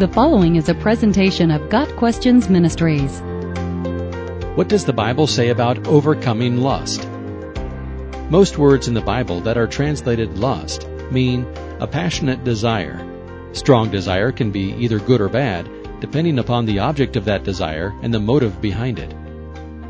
The following is a presentation of Got Questions Ministries. What does the Bible say about overcoming lust? Most words in the Bible that are translated lust mean a passionate desire. Strong desire can be either good or bad, depending upon the object of that desire and the motive behind it.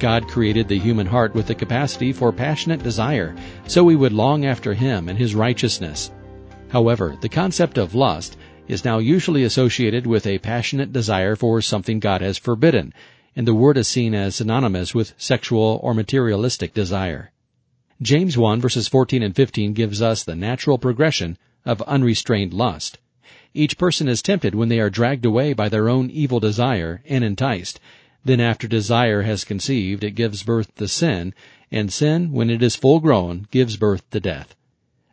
God created the human heart with the capacity for passionate desire, so we would long after Him and His righteousness. However, the concept of lust is now usually associated with a passionate desire for something God has forbidden, and the word is seen as synonymous with sexual or materialistic desire. James 1 verses 14 and 15 gives us the natural progression of unrestrained lust. Each person is tempted when they are dragged away by their own evil desire and enticed. Then after desire has conceived, it gives birth to sin, and sin, when it is full grown, gives birth to death.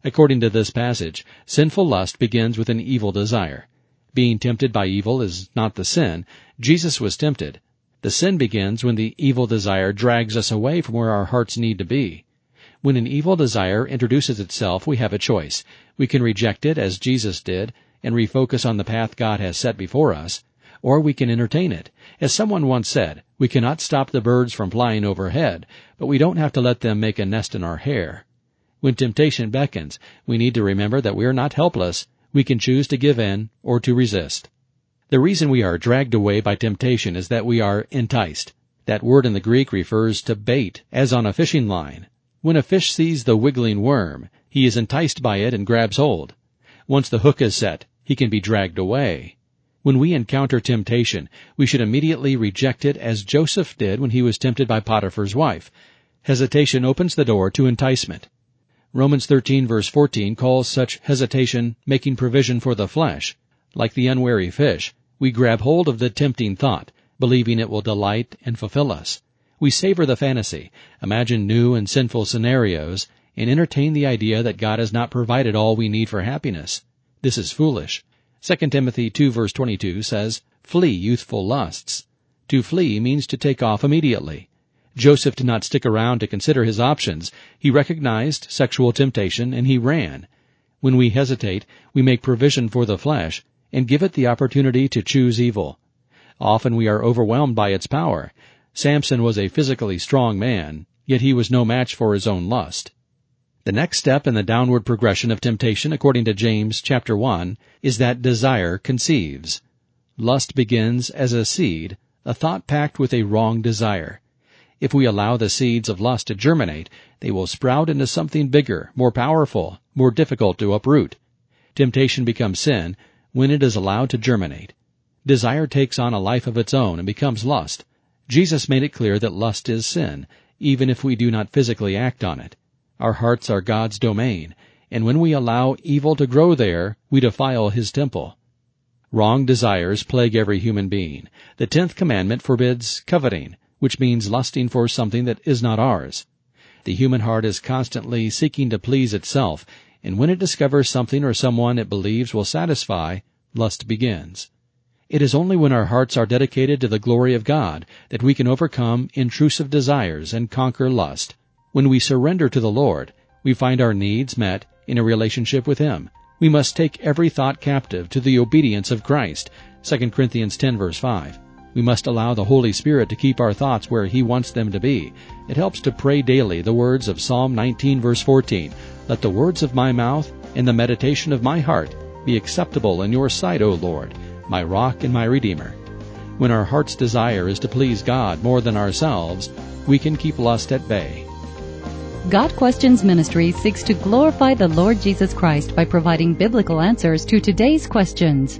According to this passage, sinful lust begins with an evil desire. Being tempted by evil is not the sin. Jesus was tempted. The sin begins when the evil desire drags us away from where our hearts need to be. When an evil desire introduces itself, we have a choice. We can reject it as Jesus did and refocus on the path God has set before us, or we can entertain it. As someone once said, we cannot stop the birds from flying overhead, but we don't have to let them make a nest in our hair. When temptation beckons, we need to remember that we are not helpless. We can choose to give in or to resist. The reason we are dragged away by temptation is that we are enticed. That word in the Greek refers to bait, as on a fishing line. When a fish sees the wiggling worm, he is enticed by it and grabs hold. Once the hook is set, he can be dragged away. When we encounter temptation, we should immediately reject it as Joseph did when he was tempted by Potiphar's wife. Hesitation opens the door to enticement. Romans 13 verse 14 calls such hesitation making provision for the flesh. Like the unwary fish, we grab hold of the tempting thought, believing it will delight and fulfill us. We savor the fantasy, imagine new and sinful scenarios, and entertain the idea that God has not provided all we need for happiness. This is foolish. 2 Timothy 2 verse 22 says, Flee youthful lusts. To flee means to take off immediately. Joseph did not stick around to consider his options. He recognized sexual temptation and he ran. When we hesitate, we make provision for the flesh and give it the opportunity to choose evil. Often we are overwhelmed by its power. Samson was a physically strong man, yet he was no match for his own lust. The next step in the downward progression of temptation according to James chapter 1 is that desire conceives. Lust begins as a seed, a thought packed with a wrong desire. If we allow the seeds of lust to germinate, they will sprout into something bigger, more powerful, more difficult to uproot. Temptation becomes sin when it is allowed to germinate. Desire takes on a life of its own and becomes lust. Jesus made it clear that lust is sin, even if we do not physically act on it. Our hearts are God's domain, and when we allow evil to grow there, we defile His temple. Wrong desires plague every human being. The tenth commandment forbids coveting, which means lusting for something that is not ours. The human heart is constantly seeking to please itself, and when it discovers something or someone it believes will satisfy, lust begins. It is only when our hearts are dedicated to the glory of God that we can overcome intrusive desires and conquer lust. When we surrender to the Lord, we find our needs met in a relationship with Him. We must take every thought captive to the obedience of Christ. 2 Corinthians 10 verse 5. We must allow the Holy Spirit to keep our thoughts where He wants them to be. It helps to pray daily the words of Psalm 19 verse 14. Let the words of my mouth and the meditation of my heart be acceptable in your sight, O Lord, my rock and my redeemer. When our heart's desire is to please God more than ourselves, we can keep lust at bay. Got Questions Ministry seeks to glorify the Lord Jesus Christ by providing biblical answers to today's questions